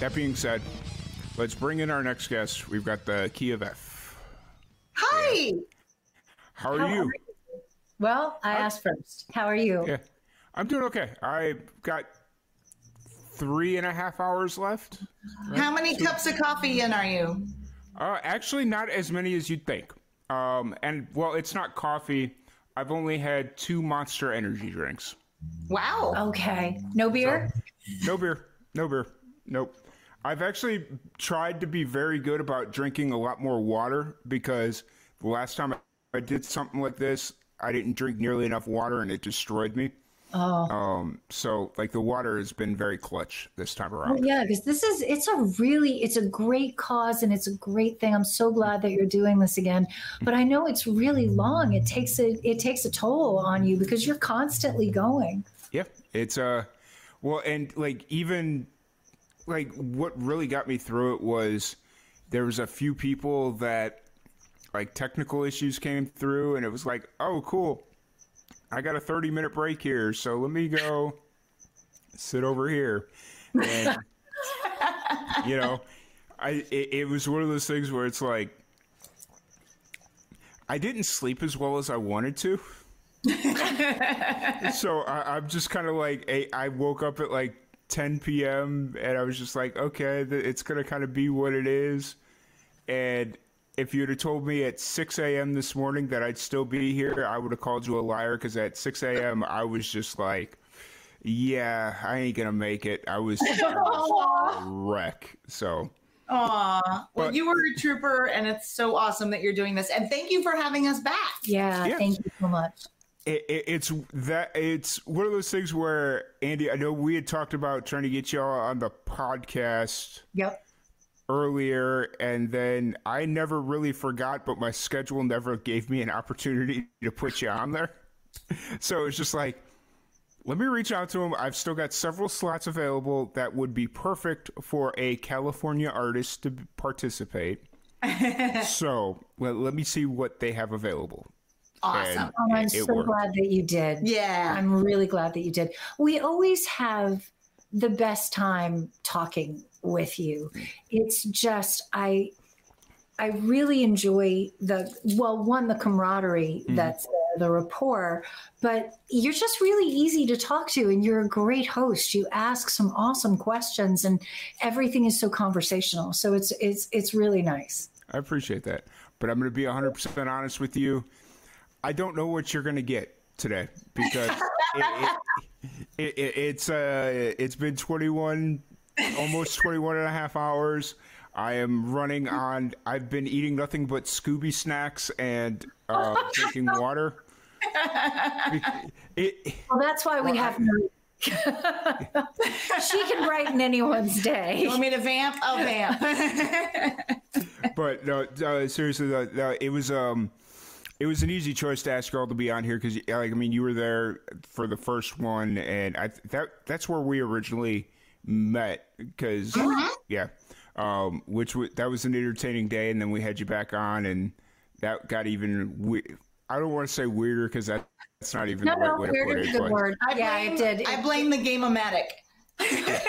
That being said, let's bring in our next guest. We've got the Key of F. Hi. How are How you? are Well, I asked first. How are you? Yeah, I'm doing okay. I got three and a half hours left. How many cups of coffee in are you? Uh, actually, not as many as you'd think. Um, and well, it's not coffee. I've only had two Monster Energy drinks. Wow. Okay. No beer? No beer. No beer. Nope. I've actually tried to be very good about drinking a lot more water because the last time I did something like this, I didn't drink nearly enough water and it destroyed me. Oh. Um, so like the water has been very clutch this time around. Yeah, because this is it's a really it's a great cause and it's a great thing. I'm so glad that you're doing this again. But I know it's really long. It takes a it takes a toll on you because you're constantly going. Yeah, it's uh, well, and like even like what really got me through it was there was a few people that like technical issues came through, and it was like, oh, cool, I got a thirty minute break here, so let me go sit over here, and you know, I it, it was one of those things where it's like I didn't sleep as well as I wanted to. So I, I'm just kind of like, I, I woke up at like 10 p.m. and I was just like, okay, th- it's gonna kind of be what it is. And if you'd have told me at 6 a.m. this morning that I'd still be here, I would have called you a liar because at 6 a.m. I was just like, yeah, I ain't gonna make it. I was, I was a wreck. So Aw. Well, But- you were a trooper, and it's so awesome that you're doing this. And thank you for having us back. Yeah, Yeah. thank you so much. It, it, it's that it's one of those things where Andy, I know we had talked about trying to get y'all on the podcast Yep. earlier and then I never really forgot, but my schedule never gave me an opportunity to put you on there. So it's just like, let me reach out to him. I've still got several slots available that would be perfect for a California artist to participate. so well, let me see what they have available. Awesome. And Oh, I'm it- it so worked. glad that you did. Yeah. I'm really glad that you did. We always have the best time talking with you. It's just I I really enjoy the well, one the camaraderie mm-hmm. that's there, the rapport, but you're just really easy to talk to and you're a great host. You ask some awesome questions and everything is so conversational. So it's it's it's really nice. I appreciate that. But I'm going to be 100% honest with you. I don't know what you're going to get today because it, it, it, it's uh it's been 21 almost 21 and a half hours. I am running on I've been eating nothing but Scooby snacks and uh, drinking water. It, Well, that's why we have she can brighten anyone's day. You want me to vamp? I'll vamp. but no, uh, seriously, though, it was um, it was an easy choice to ask y'all to be on here because, like, I mean, you were there for the first one, and I that that's where we originally met because yeah, um, which w- that was an entertaining day, and then we had you back on, and that got even. We- I don't want to say weirder because that, that's not even No, the right no, way to put weird it. a good word. I yeah, blame, it did. I blame the game-o-matic.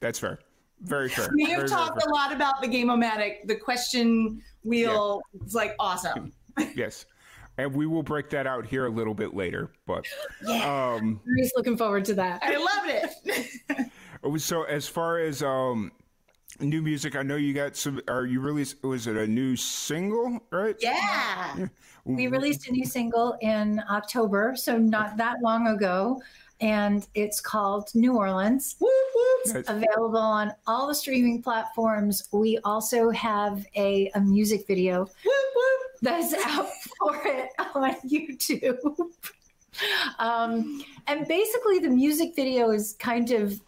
That's fair. Very fair. We have very talked fair. a lot about the game-o-matic. The question wheel is like awesome. Yes. And we will break that out here a little bit later. But um He's looking forward to that. I loved it. so as far as um new music, I know you got some are you released was it a new single, right? yeah. We released a new single in October, so not that long ago, and it's called New Orleans. Whoop, whoop. It's available on all the streaming platforms. We also have a, a music video Whoop, whoop. that is out for it on YouTube. um, and basically, the music video is kind of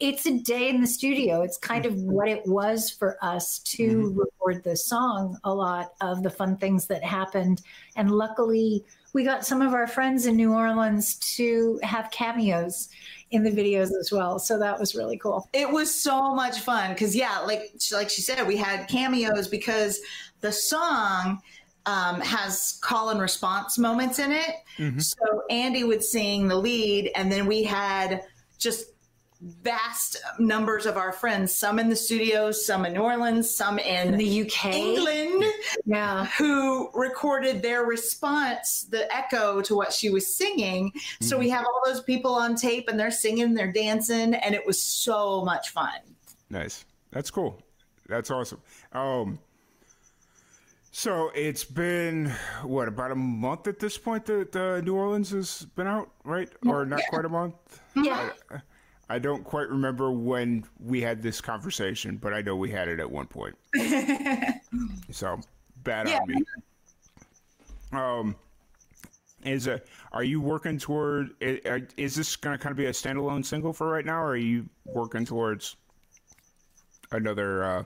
it's a day in the studio. It's kind of what it was for us to mm-hmm. record the song. A lot of the fun things that happened, and luckily, we got some of our friends in New Orleans to have cameos in the videos as well. So that was really cool. It was so much fun because yeah, like like she said, we had cameos because the song um, has call and response moments in it. Mm-hmm. So Andy would sing the lead, and then we had just vast numbers of our friends, some in the studios, some in New Orleans, some in, in the UK, England, yeah, who recorded their response, the echo to what she was singing. Mm-hmm. So we mm-hmm. have all those people on tape and they're singing, they're dancing, and it was so much fun. Nice. That's cool. That's awesome. Um, so it's been what about a month at this point that the New Orleans has been out, right? Or not yeah. quite a month? Yeah. I, I, don't quite remember when we had this conversation, but I know we had it at one point. so bad yeah. on me. Um, is a are you working toward? Is this going to kind of be a standalone single for right now, or are you working towards another uh,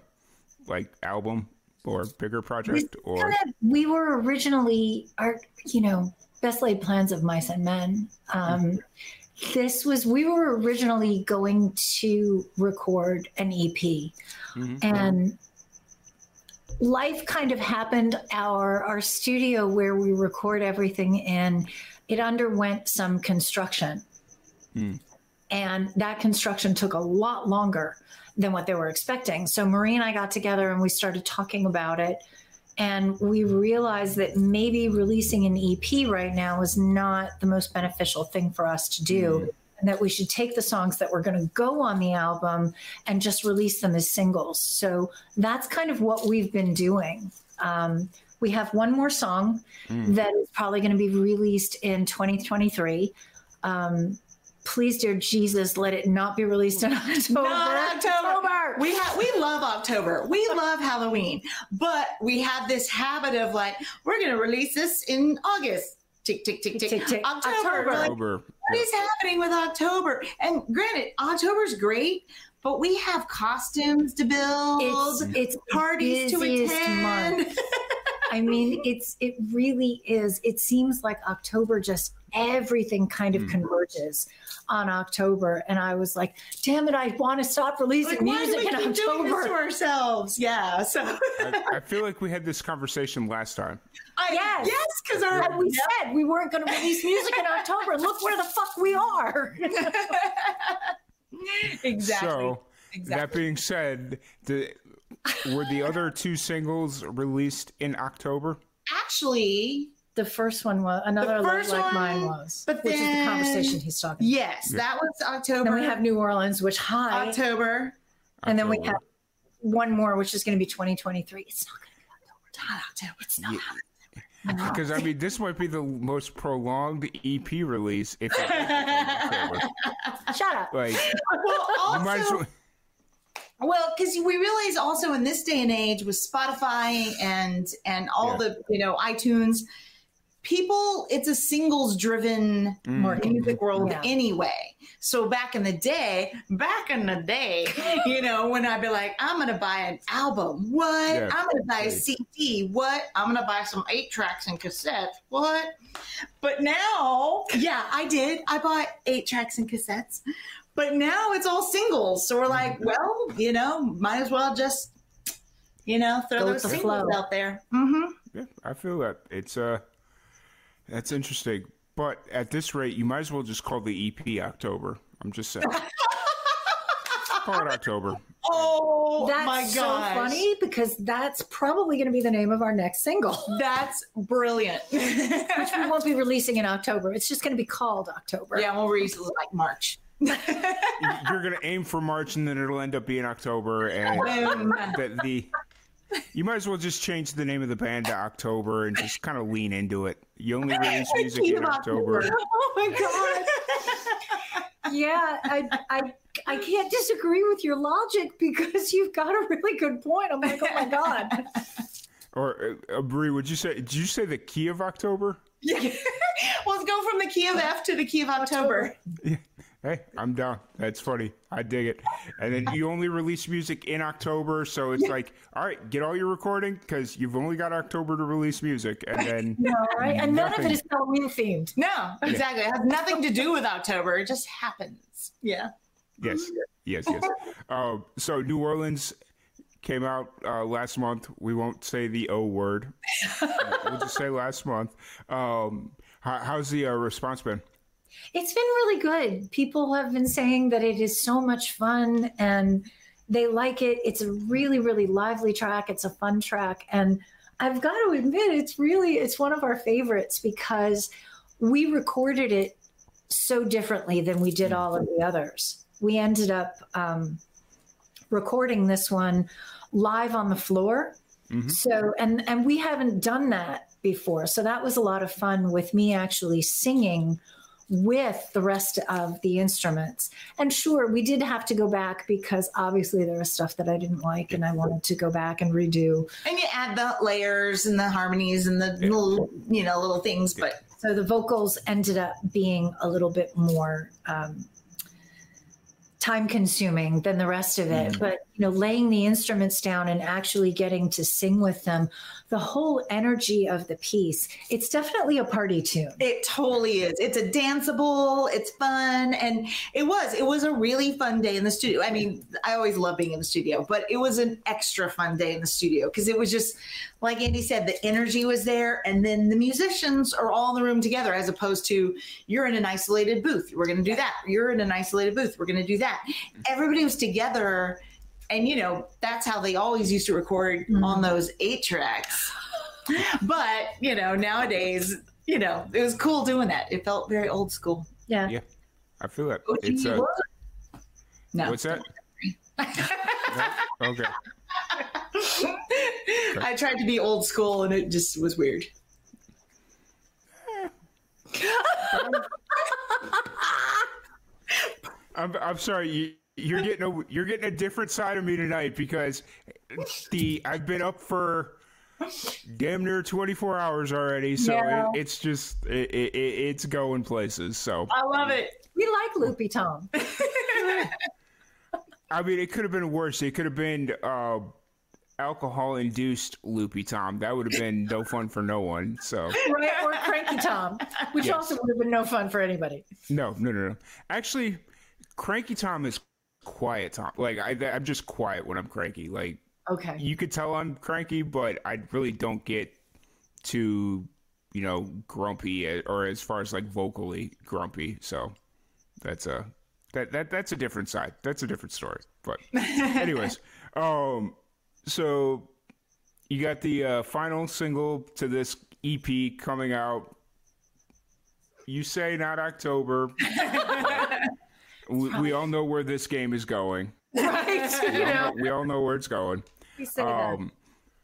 like album or bigger project we, or we were originally our you know best laid plans of mice and men um, mm-hmm. this was we were originally going to record an ep mm-hmm. and life kind of happened our our studio where we record everything in it underwent some construction mm. and that construction took a lot longer than what they were expecting. So Marie and I got together and we started talking about it. And we realized that maybe releasing an EP right now is not the most beneficial thing for us to do. Mm-hmm. And that we should take the songs that were going to go on the album and just release them as singles. So that's kind of what we've been doing. Um, we have one more song mm. that is probably going to be released in 2023. Um, please, dear Jesus, let it not be released in October. Not October. We have we love October. We love Halloween, but we have this habit of like we're going to release this in August. Tick tick tick tick. tick, tick. October. October. Like, what is happening with October? And granted, October's great, but we have costumes to build. It's, it's parties to attend. I mean, it's it really is. It seems like October just everything kind of mm. converges on October, and I was like, "Damn it! I want to stop releasing like, music in October." to ourselves, yeah. So I, I, feel like we had this conversation last time. I, yes, yes, because our we said we weren't going to release music in October. Look where the fuck we are. exactly. So exactly. that being said, the were the other two singles released in October? Actually, the first one was another like one, mine was, but which then, is the conversation he's talking. Yes, yeah. that was October. Then we have New Orleans, which high October, and then we have one more, which is going to be 2023. It's not going to be October. It's not October. It's not. Yeah. Because I mean, this might be the most prolonged EP release. If shut up, like well, also, you might as well, well, because we realize also in this day and age with Spotify and and all yeah. the you know iTunes, people it's a singles driven mm. music world yeah. anyway. So back in the day, back in the day, you know, when I'd be like, I'm gonna buy an album, what? Yeah. I'm gonna buy a CD, what? I'm gonna buy some eight tracks and cassettes, what? But now, yeah, I did. I bought eight tracks and cassettes. But now it's all singles. So we're like, mm-hmm. well, you know, might as well just, you know, throw Go those singles flow. out there. Mm-hmm. Yeah, I feel that. It's uh that's interesting. But at this rate, you might as well just call the EP October. I'm just saying. call it October. Oh, that's my so funny because that's probably going to be the name of our next single. That's brilliant. Which we won't be releasing in October. It's just going to be called October. Yeah, we'll release it like March. You're going to aim for March, and then it'll end up being October, and the, the you might as well just change the name of the band to October and just kind of lean into it. You only release music in October. Oh my god! yeah, I, I I can't disagree with your logic because you've got a really good point. I'm like, oh my god. Or uh, Brie, would you say? Did you say the key of October? Yeah. let's go from the key of F to the key of October. Hey, I'm down. That's funny. I dig it. And then you only release music in October, so it's like, all right, get all your recording because you've only got October to release music, and then No, right? And none of it is Halloween themed. No, exactly. It has nothing to do with October. It just happens. Yeah. yes, yes, yes. Uh, so New Orleans came out uh, last month. We won't say the O word. we'll just say last month. Um, how, how's the uh, response been? It's been really good. People have been saying that it is so much fun and they like it. It's a really, really lively track. It's a fun track. And I've got to admit, it's really, it's one of our favorites because we recorded it so differently than we did all of the others. We ended up um, recording this one live on the floor. Mhm. So, and, and we haven't done that before. So that was a lot of fun with me actually singing with the rest of the instruments. And sure, we did have to go back because obviously there was stuff that I didn't like and I wanted to go back and redo. And you add the layers and the harmonies and the little, you know, little things. But So the vocals ended up being a little bit more um, time consuming than the rest of it. But, you know, laying the instruments down and actually getting to sing with them, the whole energy of the piece, it's definitely a party tune. it totally is. It's a danceable, it's fun. And it was, it was a really fun day in the studio. I mean, I always love being in the studio, but it was an extra fun day in the studio because it was just, like Andy said, the energy was there. And then the musicians are all in the room together as opposed to you're in an isolated booth. We're going to do that. You're in an isolated booth. We're going to do that. Everybody was together. And, you know, that's how they always used to record mm-hmm. on those eight tracks. But, you know, nowadays, you know, it was cool doing that. It felt very old school. Yeah. Yeah, I feel it OG It's a, no. what's that? No? Okay. I tried to be old school and it just was weird. Eh. I'm, I'm sorry. You, you're getting a you're getting a different side of me tonight because the I've been up for damn near 24 hours already, so Yeah. it, it's just it, it, it's going places. So I love it. We like Loopy Tom. I mean, it could have been worse. It could have been uh, alcohol induced loopy tom. That would have been no fun for no one. So right? Or Cranky Tom, which Yes. also would have been no fun for anybody. no, no, no, no. Actually, cranky tom is quiet tom. Like I, I'm just quiet when I'm cranky. Like Okay. you could tell I'm cranky, but I really don't get too, you know, grumpy uh, or as far as like vocally grumpy. So that's a that that that's a different side. That's a different story. But anyways, um, so you got the uh, final single to this EP coming out. You say not October. we, we all know where this game is going. Right. you know, We all know where it's going. we say that. Um,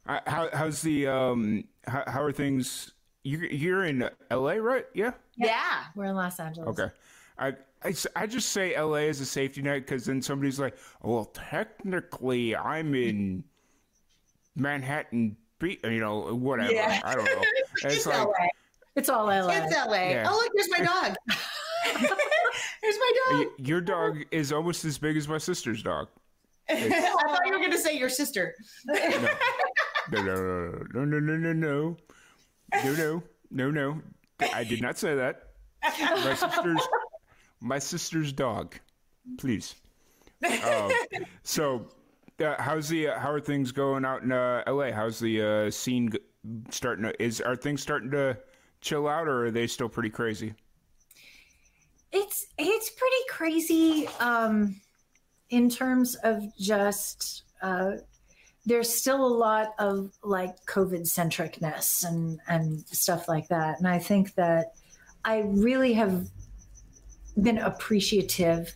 how, how's the um? How, how are things? You're you're in L.A. right? Yeah. Yeah. We're in Los Angeles. Okay. I I just say L.A. as a safety net because then somebody's like, well, technically I'm in Manhattan, Be- you know, whatever. Yeah. I don't know. It's it's like, LA. It's all LA. It's LA. Yeah. Oh, look, there's my dog. there's my dog. y- your dog is almost as big as my sister's dog. I thought you were going to say your sister. No, no, no, no, no, no, no, no, no, no, no, no. I did not say that. My sister's, my sister's dog. Please. Um, so, uh, how's the uh, how are things going out in uh, L.A.? How's the uh, scene g- starting? To, is are things starting to chill out, or are they still pretty crazy? It's it's pretty crazy um in terms of just uh there's still a lot of like covid centricness and and stuff like that. And i think that i really have been appreciative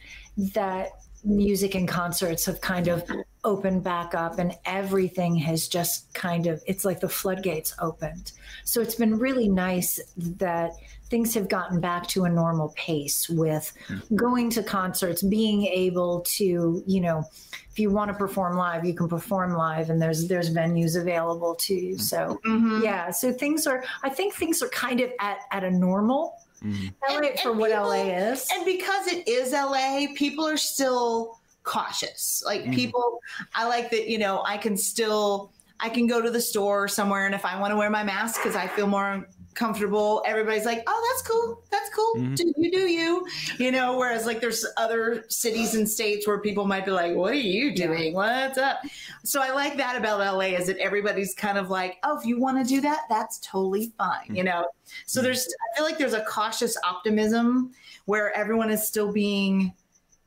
that music and concerts have kind of opened back up and everything has just kind of it's like the floodgates opened so it's been really nice that things have gotten back to a normal pace with going to concerts being able to you know if you want to perform live you can perform live and there's there's venues available to you so Mhm. yeah so things are i think things are kind of at at a normal Mhm. LA And- for and what people- la is And because it is LA, people are still cautious. Like Mhm. people, I like that, you know, I can still, I can go to the store somewhere and if I want to wear my mask because I feel more comfortable, everybody's like, oh, that's cool. That's cool. Mhm. Do you do you? You know, whereas like there's other cities and states where people might be like, what are you doing? What's up? So I like that about LA is that everybody's kind of like, oh, if you want to do that, that's totally fine. You know? So there's, I feel like there's a cautious optimism where everyone is still being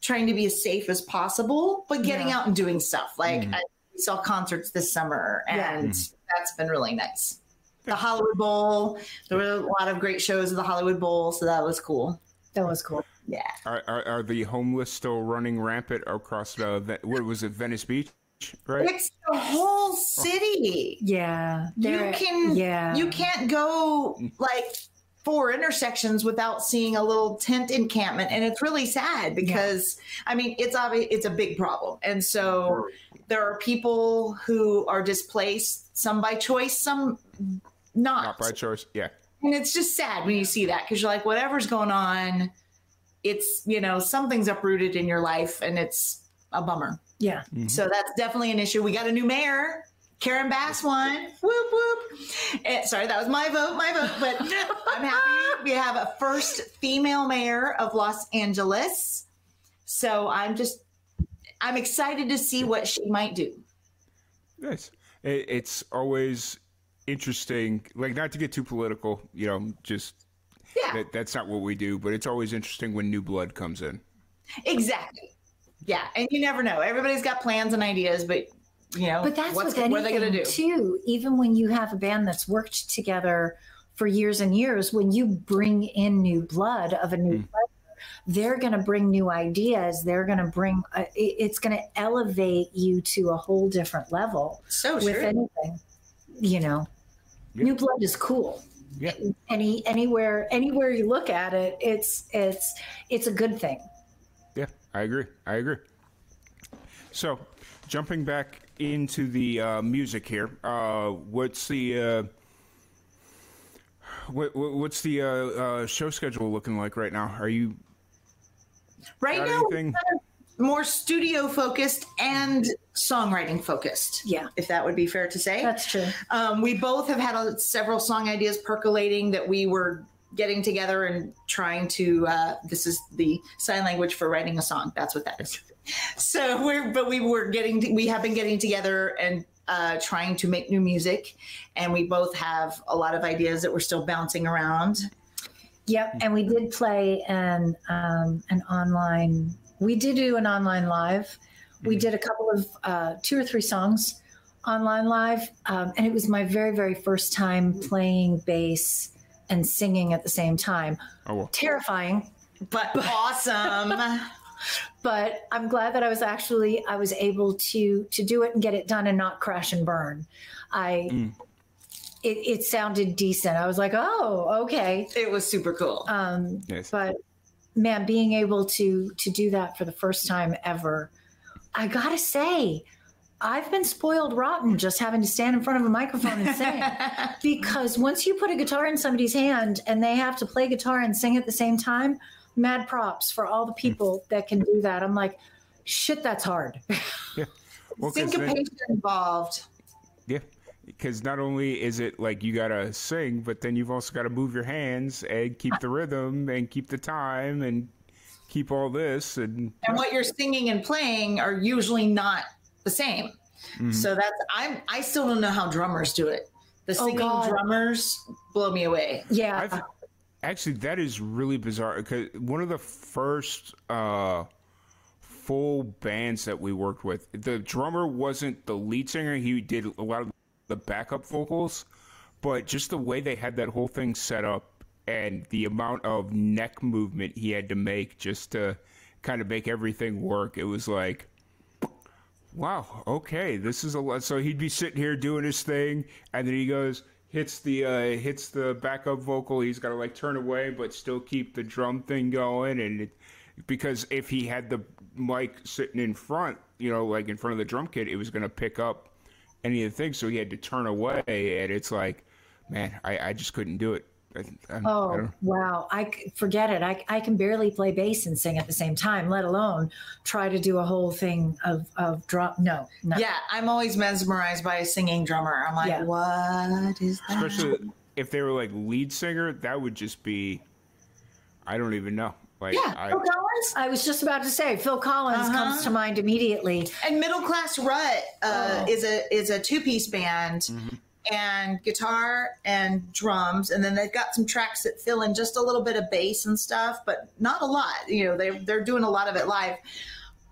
trying to be as safe as possible, but getting Yeah. out and doing stuff. Like Mhm. I saw concerts this summer, Yeah. and that's been really nice. The Hollywood Bowl, there were a lot of great shows at the Hollywood Bowl, so that was cool. that was cool Yeah. Are, are are the homeless still running rampant across the Ve- what was it Venice Beach, right? It's the whole city. yeah You can yeah you can't go like four intersections without seeing a little tent encampment and it's really sad because i mean it's obvious it's a big problem and so there are people who are displaced some by choice some not, Not by choice. Yeah. and it's just sad when you see that because you're like whatever's going on it's you know something's uprooted in your life and it's a bummer yeah so that's definitely an issue. We got a new mayor. Karen Bass won. Whoop whoop. Eh, sorry, that was my vote, my vote. But I'm happy we have a first female mayor of Los Angeles. So I'm just, I'm excited to see what she might do. Nice. It, it's always interesting. Like not to get too political, you know, just Yeah, that, that's not what we do. But it's always interesting when new blood comes in. exactly. Yeah, and you never know. Everybody's got plans and ideas, but you know, But that's what's, with what are they anything going to do? too. Even when you have a band that's worked together for years and years, when you bring in new blood of a new Mm. player, they're going to bring new ideas. They're going to bring. Uh, it's going to elevate you to a whole different level So with true. anything. You know, Yeah. new blood is cool. Yeah. Any anywhere anywhere you look at it, it's it's it's a good thing. Yeah, I agree. I agree. So, jumping back into the uh, music here, uh, what's the uh, what, what- what's the uh, uh, show schedule looking like right now? Are you right got now, anything? more studio focused and songwriting focused. Yeah. if that would be fair to say. That's true. Um, we both have had uh several song ideas percolating that we were getting together and trying to. Uh, this is the sign language for writing a song. That's what that is. So we're, but we were getting, to, we have been getting together and uh, trying to make new music, and we both have a lot of ideas that we're still bouncing around. Yep, and we did play an um, an online. We did do an online live. We did a couple of uh, two or three songs online live, um, and it was my very very first time playing bass and singing at the same time. Oh, well. Terrifying, But awesome. but I'm glad that I was actually I was able to to do it and get it done and not crash and burn. I. Mm. It, it sounded decent. I was like, "Oh, okay." it was super cool. Um, Yes. but man being able to to do that for the first time ever i gotta say i've been spoiled rotten just having to stand in front of a microphone and sing. Because once you put a guitar in somebody's hand and they have to play guitar and sing at the same time mad props for all the people hmm. that can do that. I'm like shit that's hard. Well, 'cause then- Syncopation involved. yeah, because not only is it like you gotta sing, but then you've also got to move your hands and keep the rhythm and keep the time and keep all this and and what you're singing and playing are usually not the same. Mhm. So that's I'm I still don't know how drummers do it. The Oh, singing God. drummers blow me away. yeah I've actually that is really bizarre because one of the first uh, full bands that we worked with, the drummer wasn't the lead singer; he did a lot of the backup vocals, but just the way they had that whole thing set up and the amount of neck movement he had to make just to kind of make everything work, it was like. Wow. Okay. This is a lot. So he'd be sitting here doing his thing, and then he goes, hits the uh, hits the backup vocal. He's got to like turn away, but still keep the drum thing going, and it, because if he had the mic sitting in front, you know, like in front of the drum kit, it was going to pick up any of the things. So he had to turn away, and it's like, man, I, I just couldn't do it. I, I, I Oh don't- wow! I forget it. I, I can barely play bass and sing at the same time, let alone try to do a whole thing of of drum. No, no. Yeah, I'm always mesmerized by a singing drummer. I'm like, Yeah. what is that? especially if they were like lead singer, that would just be, I don't even know. Like, yeah, I, Phil Collins. I was just about to say Phil Collins Uh-huh. comes to mind immediately. And Middle Class Rut uh, Oh. is a is a two piece band, and guitar and drums, and then they've got some tracks that fill in just a little bit of bass and stuff, but not a lot. You know, they they're doing a lot of it live.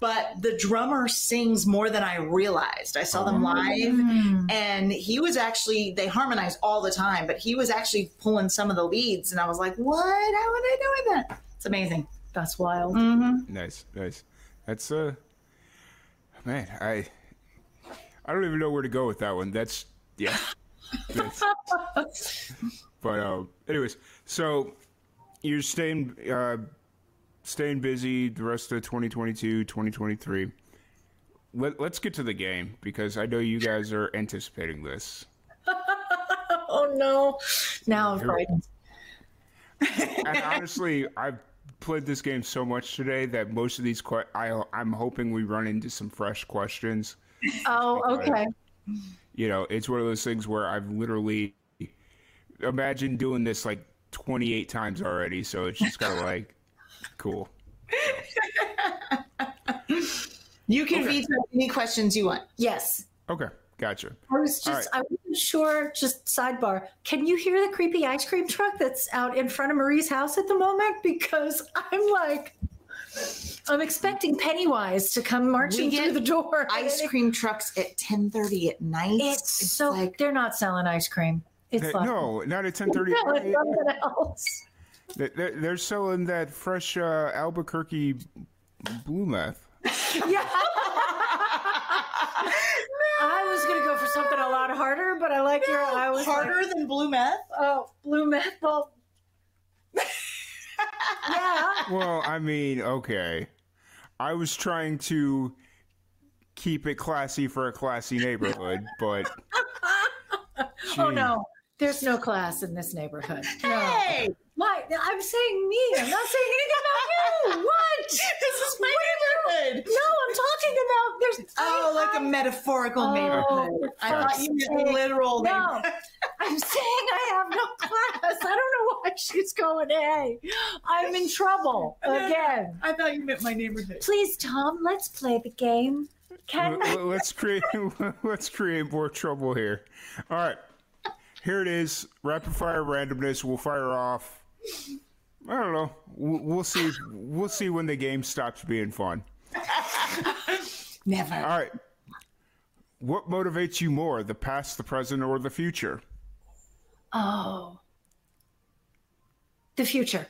But the drummer sings more than I realized. I saw them live, Mm. and he was actually they harmonize all the time, but he was actually pulling some of the leads, and I was like, "What? How are they doing that?" It's amazing. That's wild. Mm-hmm. Nice, nice. That's uh, man, I, I don't even know where to go with that one. That's yeah. But uh, anyways, so you're staying uh, staying busy the rest of 2022, 2023. Let, let's get to the game because I know you guys are anticipating this. Oh no! Now I'm frightened. and honestly, I've played this game so much today that most of these que- I, I'm hoping we run into some fresh questions. Oh, okay. You know, it's one of those things where I've literally imagine doing this like 28 times already. So it's just kind of like cool. You can Okay. veto any questions you want. Yes. Okay, gotcha. I was just, I wasn't sure, just sidebar. Can you hear the creepy ice cream truck that's out in front of Marie's house at the moment? Because I'm like, I'm expecting Pennywise to come marching through the door. Ice cream trucks at ten thirty at night. It's, so, like they're not selling ice cream. It's Hey, fun. no, not at 10:30. No, it's something else. They- They're, they're selling that fresh uh, Albuquerque blue meth. Yeah. I was gonna go for something a lot harder, but I like your. I was harder Like, than blue meth. oh, blue meth. Well, yeah. Well, I mean, okay. I was trying to keep it classy for a classy neighborhood, but Oh no, there's no class in this neighborhood. No. Hey, Why? I'm saying me. I'm not saying anything about you. What? this is my neighborhood. No, I'm talking about there's. Oh, like a I'm- metaphorical Oh, neighborhood. I thought you meant fuck's literal No. I'm saying I have no class. I don't know why she's going. Hey, I'm in trouble again. I thought you meant my neighborhood. Please, Tom, let's play the game. Can L- l- let's create let's create more trouble here. All right, here it is. Rapid fire randomness. We'll fire off. I don't know. We'll, we'll see. We'll see when the game stops being fun. Never. All right. What motivates you more, the past, the present, or the future? Oh. The future.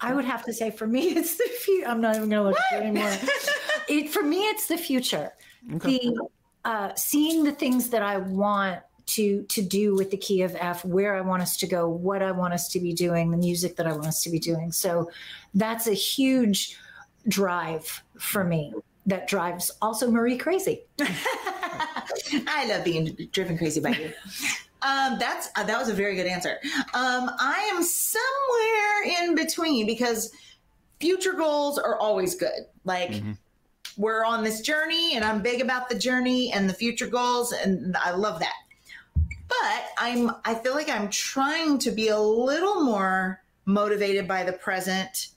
I would have to say for me, it's the future. I'm not even going to look at you anymore. it, for me, it's the future. The uh, seeing the things that I want to to do with the key of F, where I want us to go, what I want us to be doing, the music that I want us to be doing. So that's a huge drive for me. That drives also Marie crazy. I love being driven crazy by you. Um, that's uh, that was a very good answer. Um, I am somewhere in between because future goals are always good. Like we're on this journey, and I'm big about the journey and the future goals, and I love that. But I'm I feel like I'm trying to be a little more motivated by the present,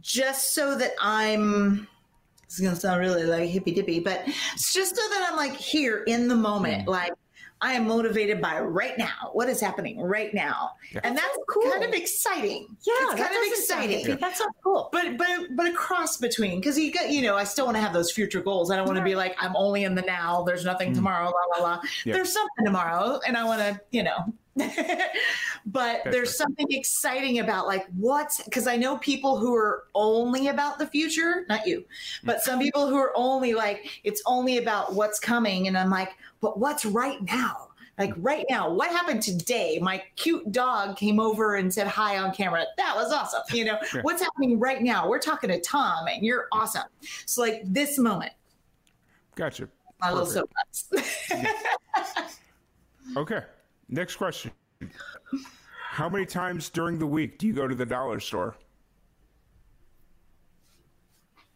just so that I'm it's gonna sound really like hippy dippy, but it's just so that I'm like here in the moment, mm. like I am motivated by right now. What is happening right now, and that's cool. kind of exciting. Yeah, it's kind of exciting. hippie. That sounds cool. But but but a cross between because you got you know I still want to have those future goals. I don't want to be like I'm only in the now. There's nothing mm. tomorrow. La la la. Yeah. There's something tomorrow, and I want to you know but That's there's right. something exciting about like what's because I know people who are only about the future, not you, mm. but some people who are only like it's only about what's coming, and I'm like, but what's right now? Like mm. right now, what happened today? My cute dog came over and said hi on camera. That was awesome. You know, Yeah. what's happening right now? We're talking to Tom, and you're awesome. So like this moment, Gotcha. my little Perfect. soapbox. Okay. Next question. How many times during the week do you go to the dollar store?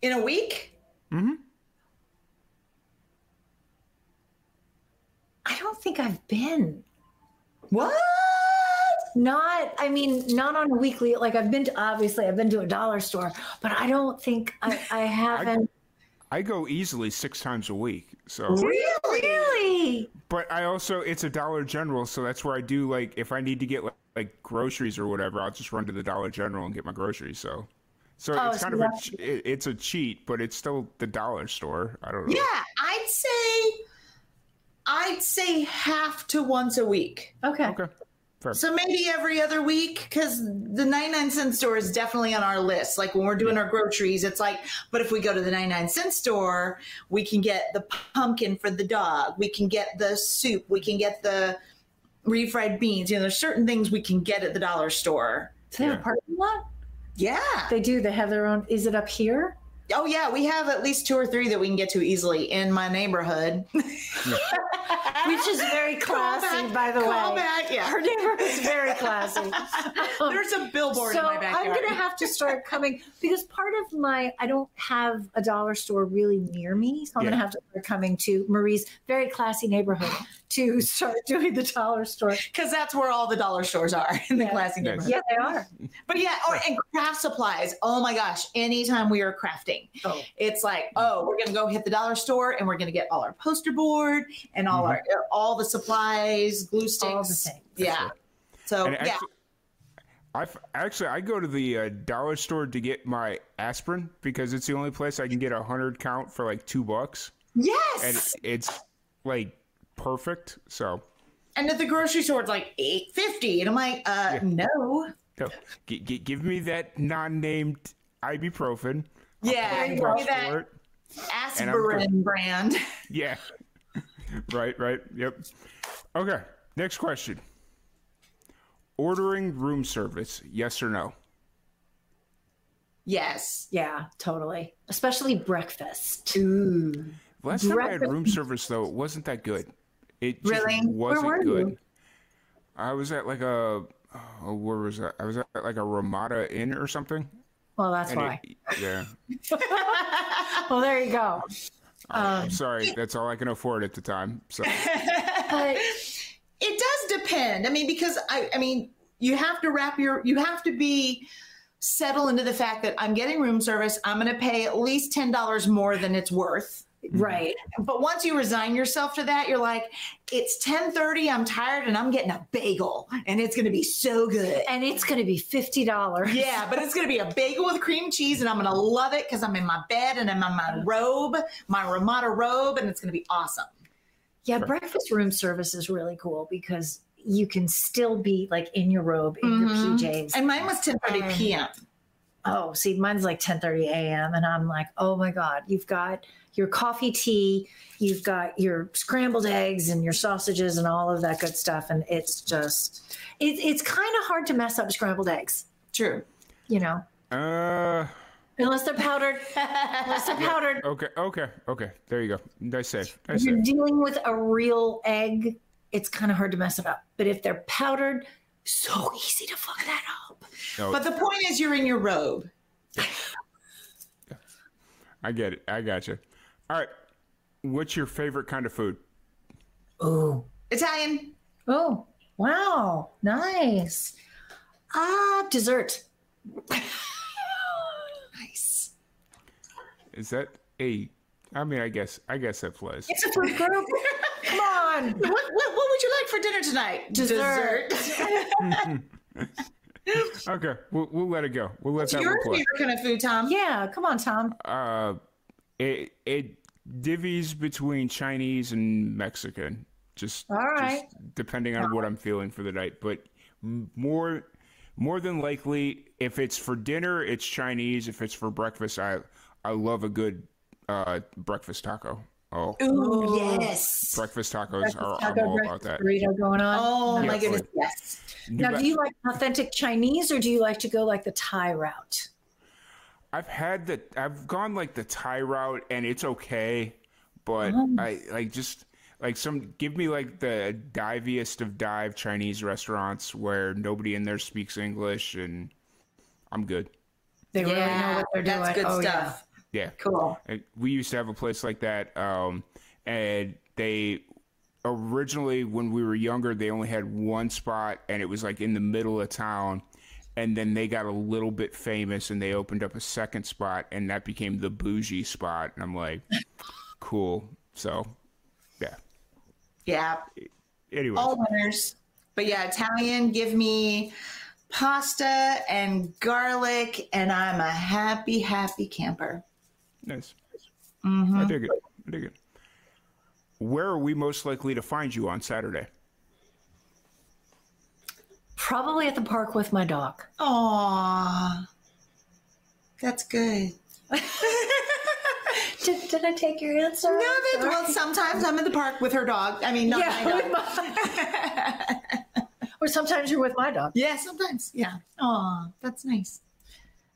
In a week? Mm-hmm. I don't think I've been. What? Not, I mean, not on a weekly. Like I've been to, obviously, I've been to a dollar store, but I don't think I, I haven't. I go easily six times a week. So, Really? really? but I also it's a Dollar General, so that's where I do like if I need to get like, like groceries or whatever, I'll just run to the Dollar General and get my groceries. So, so Oh, it's so kind of a it- it's a cheat, but it's still the dollar store. I don't know. Yeah, I'd say I'd say half to once a week. Okay. Okay. Fair. So maybe every other week because the 99 cent store is definitely on our list. Like when we're doing our groceries, it's like, but if we go to the 99 cent store, we can get the pumpkin for the dog. We can get the soup. We can get the refried beans. You know, there's certain things we can get at the dollar store. Do they have Yeah. a parking lot? Yeah. They do. They have their own. Is it up here? Oh, yeah. We have at least two or three that we can get to easily in my neighborhood. Which is very classy, Callback, by the way. callback, yeah. Our neighborhood's very classy. Um, There's a billboard so in my I'm going to have to start coming because part of my I don't have a dollar store really near me, so I'm gonna have to start coming to Marie's very classy neighborhood to start doing the dollar store. because that's where all the dollar stores are in the Yeah. classy Yes. Yeah, they are. But yeah, or and craft supplies. Oh my gosh! Anytime we are crafting, Oh. it's like, oh, we're gonna go hit the dollar store and we're gonna get all our poster board and all our all the supplies, glue sticks, All the things. Yeah. So And Oh, yeah, actually, I've, actually, I go to the uh, dollar store to get my aspirin because it's the only place I can get a hundred count for like two bucks, Yes, and it's like perfect. So, And at the grocery store, it's like eight fifty, and I'm like, uh, no. so g- g- give me that non-named ibuprofen. Yeah, give me that it. And I'm aspirin brand. Yeah. right. Right. Yep. Okay. Next question. Ordering room service, yes or no? Yes. Yeah, totally. Especially breakfast. Ooh. Last time I had room service though, it wasn't that good. It just Really? Wasn't were good. you? I was at like a oh, where was that? I was at like a Ramada Inn or something. Well, that's And why. it, yeah. Well, there you go. Um, I'm sorry, that's all I can afford at the time. So But It does depend. I mean, because I, I mean, you have to wrap your, you have to be settle into the fact that I'm getting room service. I'm going to pay at least ten dollars more than it's worth. Right. But once you resign yourself to that, you're like, it's ten thirty. I'm tired, and I'm getting a bagel, and it's going to be so good. And it's going to be $50. Yeah, but it's going to be a bagel with cream cheese, and I'm going to love it because I'm in my bed and I'm in my robe, my Ramada robe, and it's going to be awesome. Yeah, breakfast room service is really cool because you can still be like in your robe, in Mhm. your PJs. And mine was ten thirty Um, p.m. oh, see, mine's like 10:30 a.m. and I'm like, "Oh my god, you've got your coffee tea, you've got your scrambled eggs and your sausages and all of that good stuff and it's just it, it's kind of hard to mess up scrambled eggs, True. you know. uh Unless they're powdered. Unless they're powdered. okay, okay, okay. There you go. Nice save. Nice If you're save. dealing with a real egg, it's kind of hard to mess it up. But if they're powdered, so easy to fuck that up. No, But the point is, you're in your robe. I get it. I got you. All right. What's your favorite kind of food? Oh. Italian. Oh, wow. Nice. Ah, dessert. Nice. Is that a? I mean, I guess I guess that flies. It's a food group. Come on. what, what, what would you like for dinner tonight? Dessert. Okay, we'll, we'll let it go. We'll let that Your one play. favorite kind of food, Tom? Yeah, come on, Tom. Uh, it it divvies between Chinese and Mexican. Just All right. just depending on what I'm feeling for the night. But more more than likely, if it's for dinner, it's Chinese. If it's for breakfast, I I love a good uh, breakfast taco. Oh, Ooh, yes. breakfast tacos are I'm Taco all about that. burrito going on. Oh Yeah, my goodness, like- yes. now, do you like authentic Chinese or do you like to go like the Thai route? I've had the I've gone like the Thai route and it's okay, but Oh. I like just like some give me like the diviest of dive Chinese restaurants where nobody in there speaks English and I'm good. They really know what they're doing. that's good oh, yeah. stuff. Yeah. Cool. We used to have a place like that, um, and they originally, when we were younger, they only had one spot, and it was like in the middle of town. And then they got a little bit famous, and they opened up a second spot, and that became the bougie spot. And I'm like, cool. So, yeah. Yeah. Anyway, All winners. But yeah, Italian, give me pasta and garlic, and I'm a happy, happy camper. nice. Mm-hmm. I dig it. I dig it. Where are we most likely to find you on Saturday? Probably at the park with my dog. Aw. That's good. Did, did I take your answer? No, that, well, sometimes I'm in the park with her dog. I mean, not yeah, my dog. my- or sometimes you're with my dog. Yeah, sometimes. Yeah. Aw, that's nice.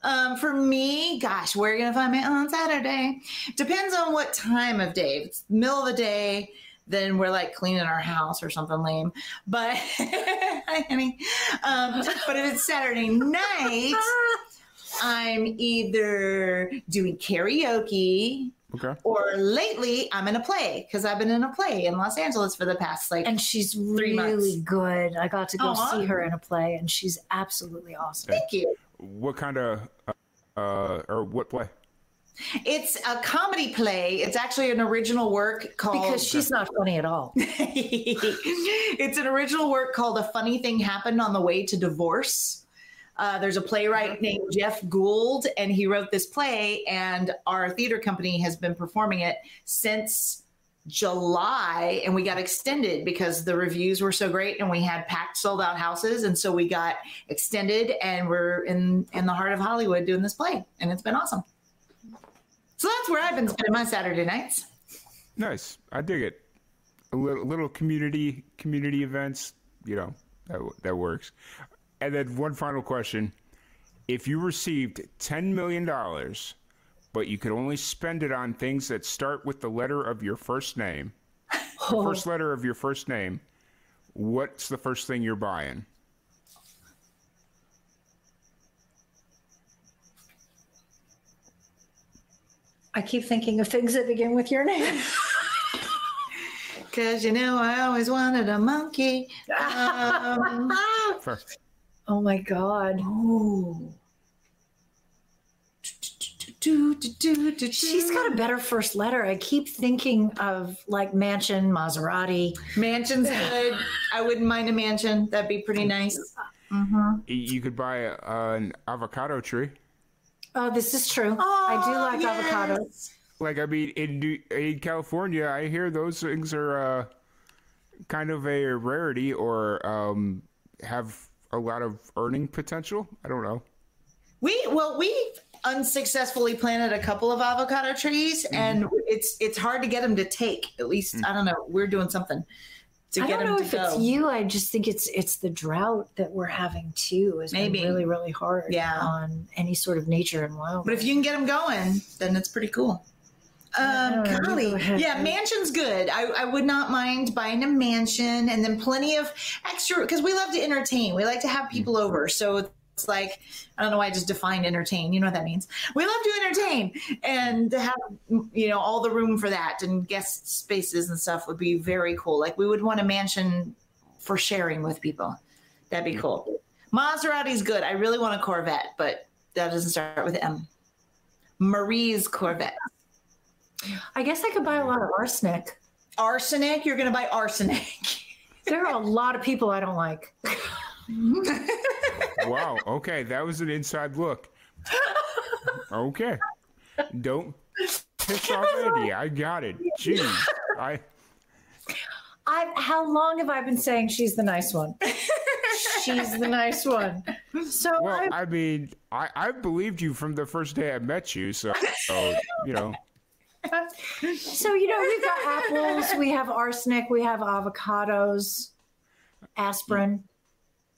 Um, for me, gosh, where are you gonna find me on Saturday? Depends on what time of day. If it's middle of the day, then we're like cleaning our house or something lame. But hi, honey. Um, but if it's Saturday night, I'm either doing karaoke Okay. or lately I'm in a play because I've been in a play in Los Angeles for the past like And she's Three months. really good. I got to go Aw. see her in a play, and she's absolutely awesome. thank you. What kind of, uh, or what play? It's a comedy play. It's actually an original work called Because she's not funny at all. it's an original work called A Funny Thing Happened on the Way to Divorce. Uh, there's a playwright named Jeff Gould, and he wrote this play, and our theater company has been performing it since July, and we got extended because the reviews were so great, and we had packed, sold out houses, and so we got extended, and we're in in the heart of Hollywood doing this play, and it's been awesome. So that's where I've been spending my Saturday nights. Nice. I dig it. A little, little community community events, you know, that that works. And then one final question: If you received ten million dollars, but you could only spend it on things that start with the letter of your first name, the oh. first letter of your first name, what's the first thing you're buying? I keep thinking of things that begin with your name. Cause you know I always wanted a monkey. Um, First. oh my God. ooh. She's got a better first letter. I keep thinking of like mansion, Maserati. mansion's good. I wouldn't mind a mansion. That'd be pretty nice. Y- You could buy a, an avocado tree. Oh, this is true. I do like avocados. Like I mean, in New, in California, I hear those things are uh, kind of a rarity or um, have a lot of earning potential. I don't know. We well we unsuccessfully planted a couple of avocado trees, and it's it's hard to get them to take. At least I don't know. We're doing something to I get don't know if go. it's you. I just think it's it's the drought that we're having too. Is Maybe. really really hard. Yeah. on any sort of nature and wildlife. But if you can get them going, then it's pretty cool. Um, I don't golly. Go yeah, mansion's good. I, I would not mind buying a mansion and then plenty of extra because we love to entertain. We like to have people over. So it's like, I don't know why I just defined entertain. You know what that means. We love to entertain and to have, you know, all the room for that and guest spaces and stuff would be very cool. Like we would want a mansion for sharing with people. That'd be cool. Maserati's good. I really want a Corvette, but that doesn't start with M. Marie's Corvette. I guess I could buy a lot of arsenic. Arsenic, you're going to buy arsenic. There are a lot of people I don't like. Wow. Okay, that was an inside look. Okay. Don't piss off Andy. I got it. Jeez. I I how long have I been saying she's the nice one? she's the nice one. So Well, I, I mean, I, I believed you from the first day I met you, so, so you know. so you know we've got apples, we have arsenic, we have avocados, aspirin.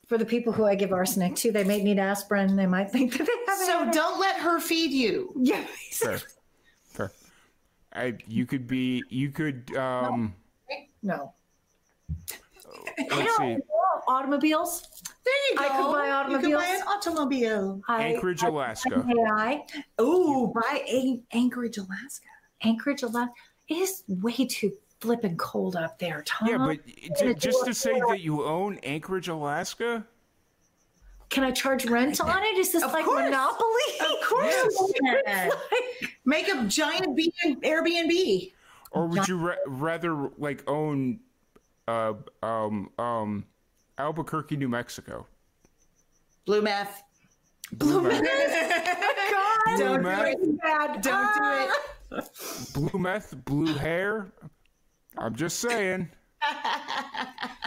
For the people who I give arsenic to, they may need aspirin. They might think that they have So it. don't let her feed you. Yeah. Fair. Fair. I, you could be, you could, um, No. let's see, Automobiles. There you go. I could buy You could buy an automobile. I, Anchorage, Alaska. I, Ooh, buy a Anchorage, Alaska. Anchorage, Alaska. It is way too flipping cold up there, Tom. Yeah, but gonna just to say that you own Anchorage, Alaska? Can I charge rent on it? Is this Of like course. Monopoly? Of course you can. Make a giant B- Airbnb. Or would you ra- rather like own uh um um Albuquerque, New Mexico? Blue meth. Blue meth, God, Blue Don't do it. bad. Don't do Ah. it. blue meth, blue hair. I'm just saying.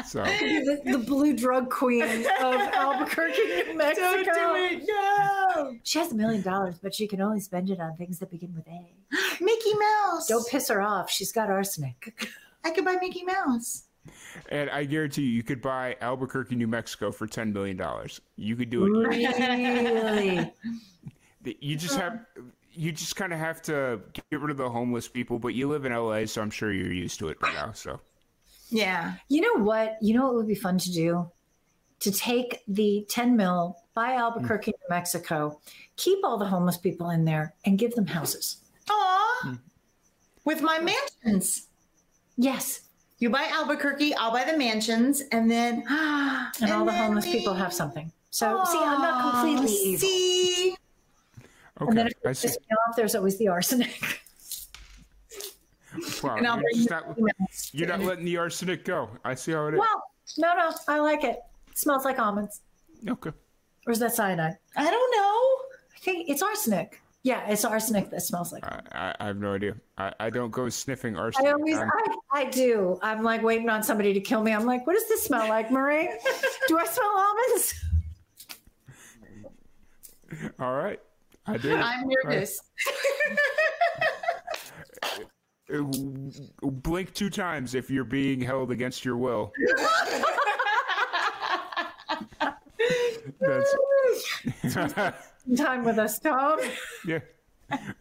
So The, the blue drug queen of Albuquerque, New Mexico. Don't do it. No. She has a million dollars, but she can only spend it on things that begin with A. Mickey Mouse. Don't piss her off. She's got arsenic. I could buy Mickey Mouse. and I guarantee you you could buy Albuquerque, New Mexico for ten million dollars. You could do it. Really? You just have you just kind of have to get rid of the homeless people, but you live in LA, so I'm sure you're used to it by now. So Yeah. You know what? You know what would be fun to do? To take the 10 mil, by Albuquerque, New Mexico, keep all the homeless people in there, and give them houses. Aw. Hmm. With my mansions. Yes. You buy Albuquerque, I'll buy the mansions, and then And, all the homeless we- people have something. So, see, I'm not completely evil. See, And then okay, if I see. off, there's always the arsenic. Wow, you're, just not, you're not letting the arsenic go. I see how it is. well, no, no, I like it. It smells like almonds. Okay. Or is that cyanide? I don't know. I think it's arsenic. Yeah, it's arsenic that smells like. I, I, I have no idea. I, I don't go sniffing arsenic. I always, I'm- I, I do. I'm like waiting on somebody to kill me. I'm like, what does this smell like, Marie? do I smell almonds? all right. I did. I'm nervous. Uh, Blink two times if you're being held against your will. That's Time with us, Tom. yeah.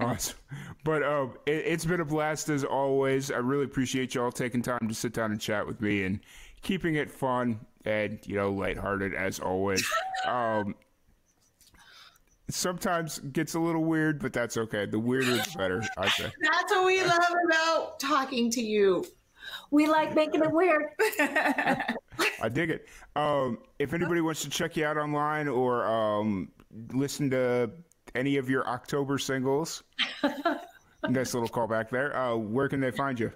Awesome. But um, it, it's been a blast as always. I really appreciate y'all taking time to sit down and chat with me and keeping it fun and you know lighthearted as always. Um, sometimes gets a little weird, but that's okay. The weirder the better, I say. That's what we love about talking to you. We like making it weird. I dig it. Um, if anybody wants to check you out online or um, listen to any of your October singles, nice little callback there. Uh, where can they find you?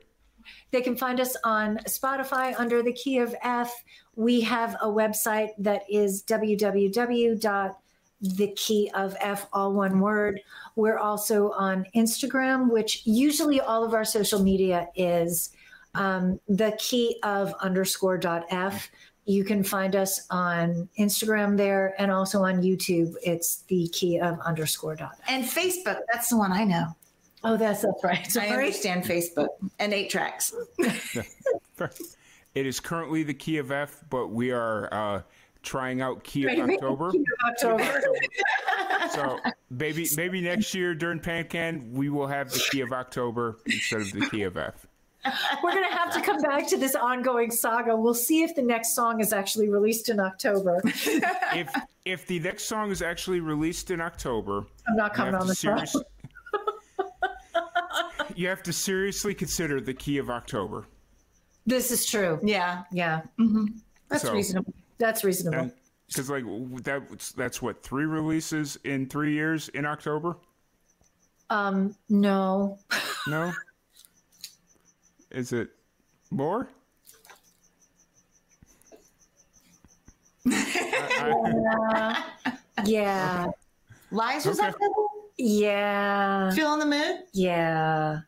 They can find us on Spotify under the key of F. We have a website that is www.thekeyofF, all one word. We're also on Instagram, which usually all of our social media is um, the key of underscore dot F. You can find us on Instagram there and also on YouTube. It's the key of underscore dot. F. And Facebook, that's the one I know. Oh, that's that's right. I Sorry. understand Facebook and eight tracks. It is currently the key of F, but we are uh, trying out key of Key of October. October. So maybe maybe next year during PanCAN we will have the key of October instead of the key of F. We're going to have to come back to this ongoing saga. We'll see if the next song is actually released in October. If if the next song is actually released in October, I'm not you coming have on to the show. serious- you have to seriously consider the key of October. This is true. Yeah, Yeah, mm-hmm. that's So- reasonable. That's reasonable. Because like that that's what three releases in three years in October. Um, no. No, is it more? I- I- Yeah. Lies was Okay. October? Yeah. Feel in the mood? Yeah.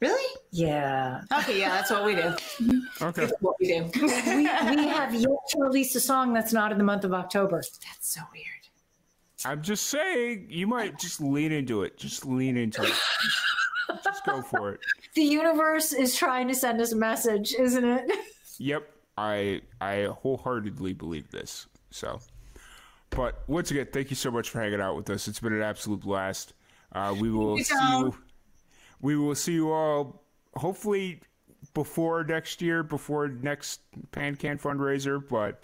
Really? Yeah. Okay, yeah, that's what we do. Okay. That's what we do. We, we have yet to release a song that's not in the month of October. That's so weird. I'm just saying, you might just lean into it. Just lean into it. just go for it. The universe is trying to send us a message, isn't it? Yep, I I wholeheartedly believe this. So, but once again, thank you so much for hanging out with us. It's been an absolute blast. Uh, we will you, see you. We will see you all hopefully before next year, before next PanCAN fundraiser. But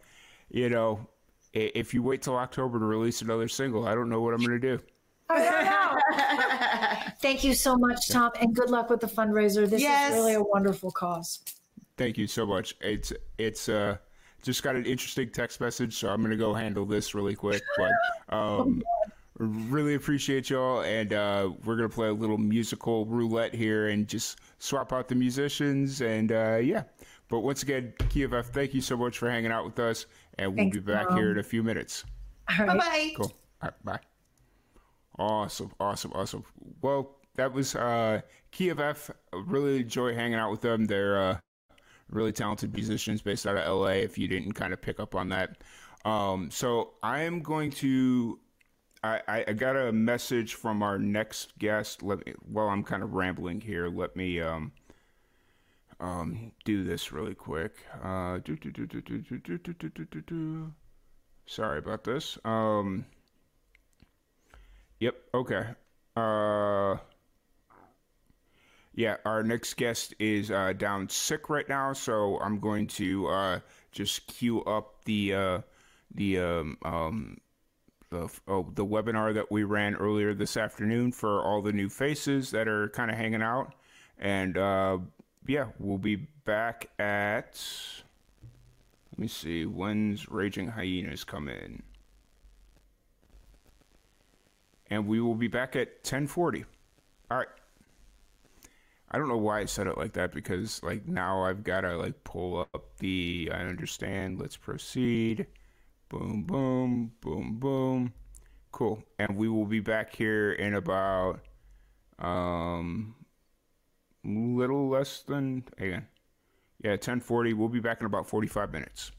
you know, if you wait till October to release another single, I don't know what I'm going to do. Thank you so much, Tom, and good luck with the fundraiser. This Yes. is really a wonderful cause. Thank you so much. It's it's uh just got an interesting text message, so I'm gonna go handle this really quick. But um, really appreciate y'all, and uh, we're gonna play a little musical roulette here and just swap out the musicians, and uh, yeah. But once again, Key of F, thank you so much for hanging out with us, and we'll Thanks, be back Tom. here in a few minutes. All Bye bye. Cool. All right, bye. Awesome, awesome, awesome. Well, that was uh, Key of F. I Really enjoy hanging out with them. They're uh, really talented musicians based out of LA. If you didn't kind of pick up on that, um, so I am going to. I, I, got a message from our next guest. Let me. While I'm kind of rambling here, let me um, um, do this really quick. Uh, do, do, do, do, do, do, do, do, do, do. Sorry about this. Um. Yep. Okay. Uh. Yeah, our next guest is uh, down sick right now, so I'm going to uh, just queue up the uh, the um, um, the oh, the webinar that we ran earlier this afternoon for all the new faces that are kind of hanging out, and uh, yeah, we'll be back at. Let me see when's Raging Hyenas come in and we will be back at 10:40. All right. I don't know why I said it like that because like now I've got to like pull up the I understand. Let's proceed. Boom boom boom boom. Cool. And we will be back here in about um little less than again. Yeah, 10:40. We'll be back in about 45 minutes.